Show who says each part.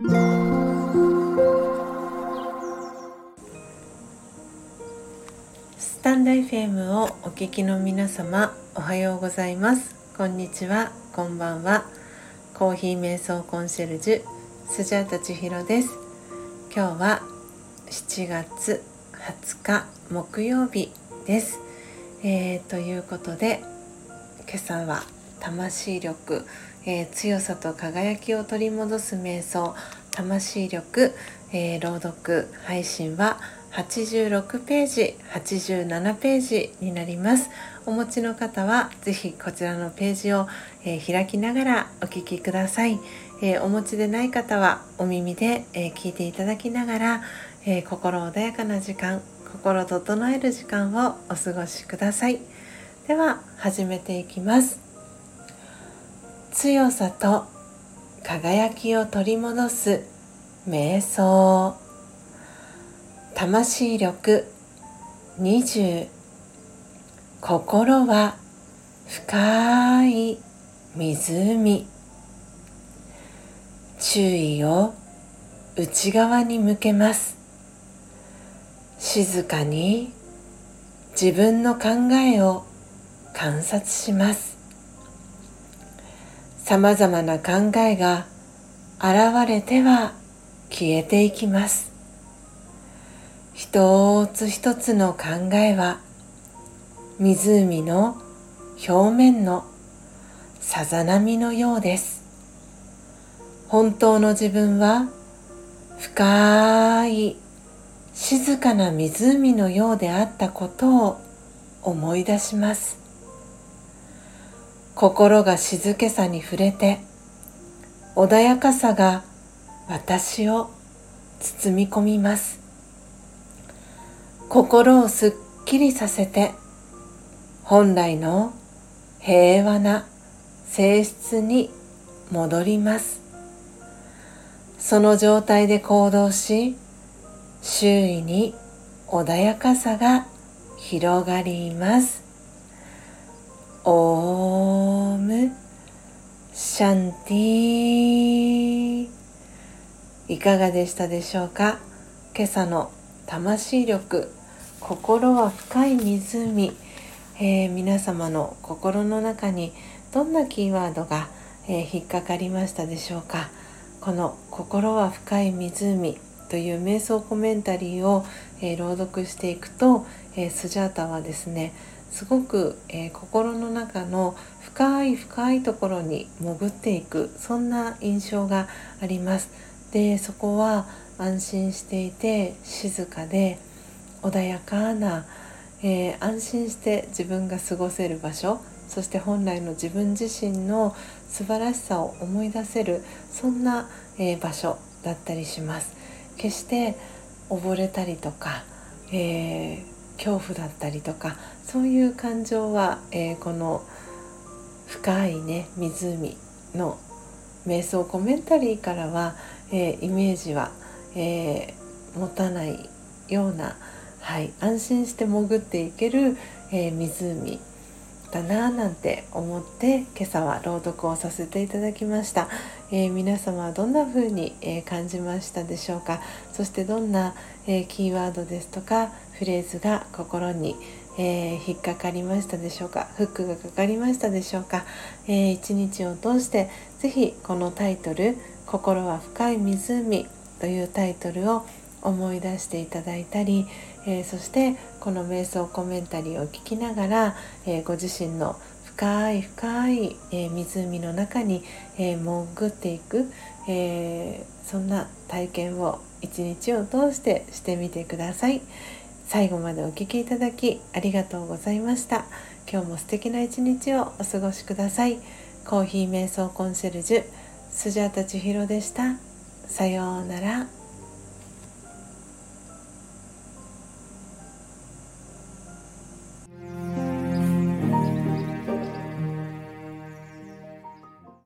Speaker 1: スタンド FM をお聞きの皆様おはようございます。こんにちは。こんばんは。コーヒー瞑想コンシェルジュスジャータ千尋です。今日は7月20日木曜日です、えー、ということで今朝は魂力、えー、強さと輝きを取り戻す瞑想魂力、えー、朗読配信は86ページ87ページになります。お持ちの方は是非こちらのページを、えー、開きながらお聴きください、えー、お持ちでない方はお耳で、えー、聞いていただきながら、え心穏やかな時間心整える時間をお過ごしください。では始めていきます。強さと輝きを取り戻す瞑想。魂力20心は深い湖。注意を内側に向けます。静かに自分の考えを観察します。さまざまな考えが現れては消えていきます。一つ一つの考えは湖の表面のさざ波のようです。本当の自分は深い静かな湖のようであったことを思い出します。心が静けさに触れて穏やかさが私を包み込みます。心をすっきりさせて本来の平和な性質に戻ります。その状態で行動し周囲に穏やかさが広がります。オームシャンティいかがでしたでしょうか？今朝の魂力心は深い湖、えー、皆様の心の中にどんなキーワードが、えー、引っかかりましたでしょうか？この「心は深い湖」という瞑想コメンタリーを、えー、朗読していくと、えスジャータはですねすごく、えー、心の中の深い深いところに潜っていくそんな印象があります。でそこは安心していて静かで穏やかな、えー、安心して自分が過ごせる場所そして本来の自分自身の素晴らしさを思い出せるそんな、えー、場所だったりします。決して溺れたりとか、えー恐怖だったりとかそういう感情は、えー、この深いね湖の瞑想コメンタリーからは、えー、イメージは、えー、持たないような、はい、安心して潜っていける、え湖だなぁなんて思って今朝は朗読をさせていただきました、えー、皆様はどんな風に、え、感じましたでしょうか？そしてどんな、え、キーワードですとかフレーズが心に、え引っかかりましたでしょうか？フックがかかりましたでしょうか、え一日を通して是非このタイトル「心は深い湖」というタイトルを思い出していただいたり、えー、そしてこの瞑想コメンタリーを聞きながら、えー、ご自身の深い深い、え、湖の中に、え潜っていく、えそんな体験を一日を通してしてみてください。最後までお聴きいただきありがとうございました。今日も素敵な一日をお過ごしください。コーヒー瞑想コンシェルジュスジャータ千尋でした。さようなら。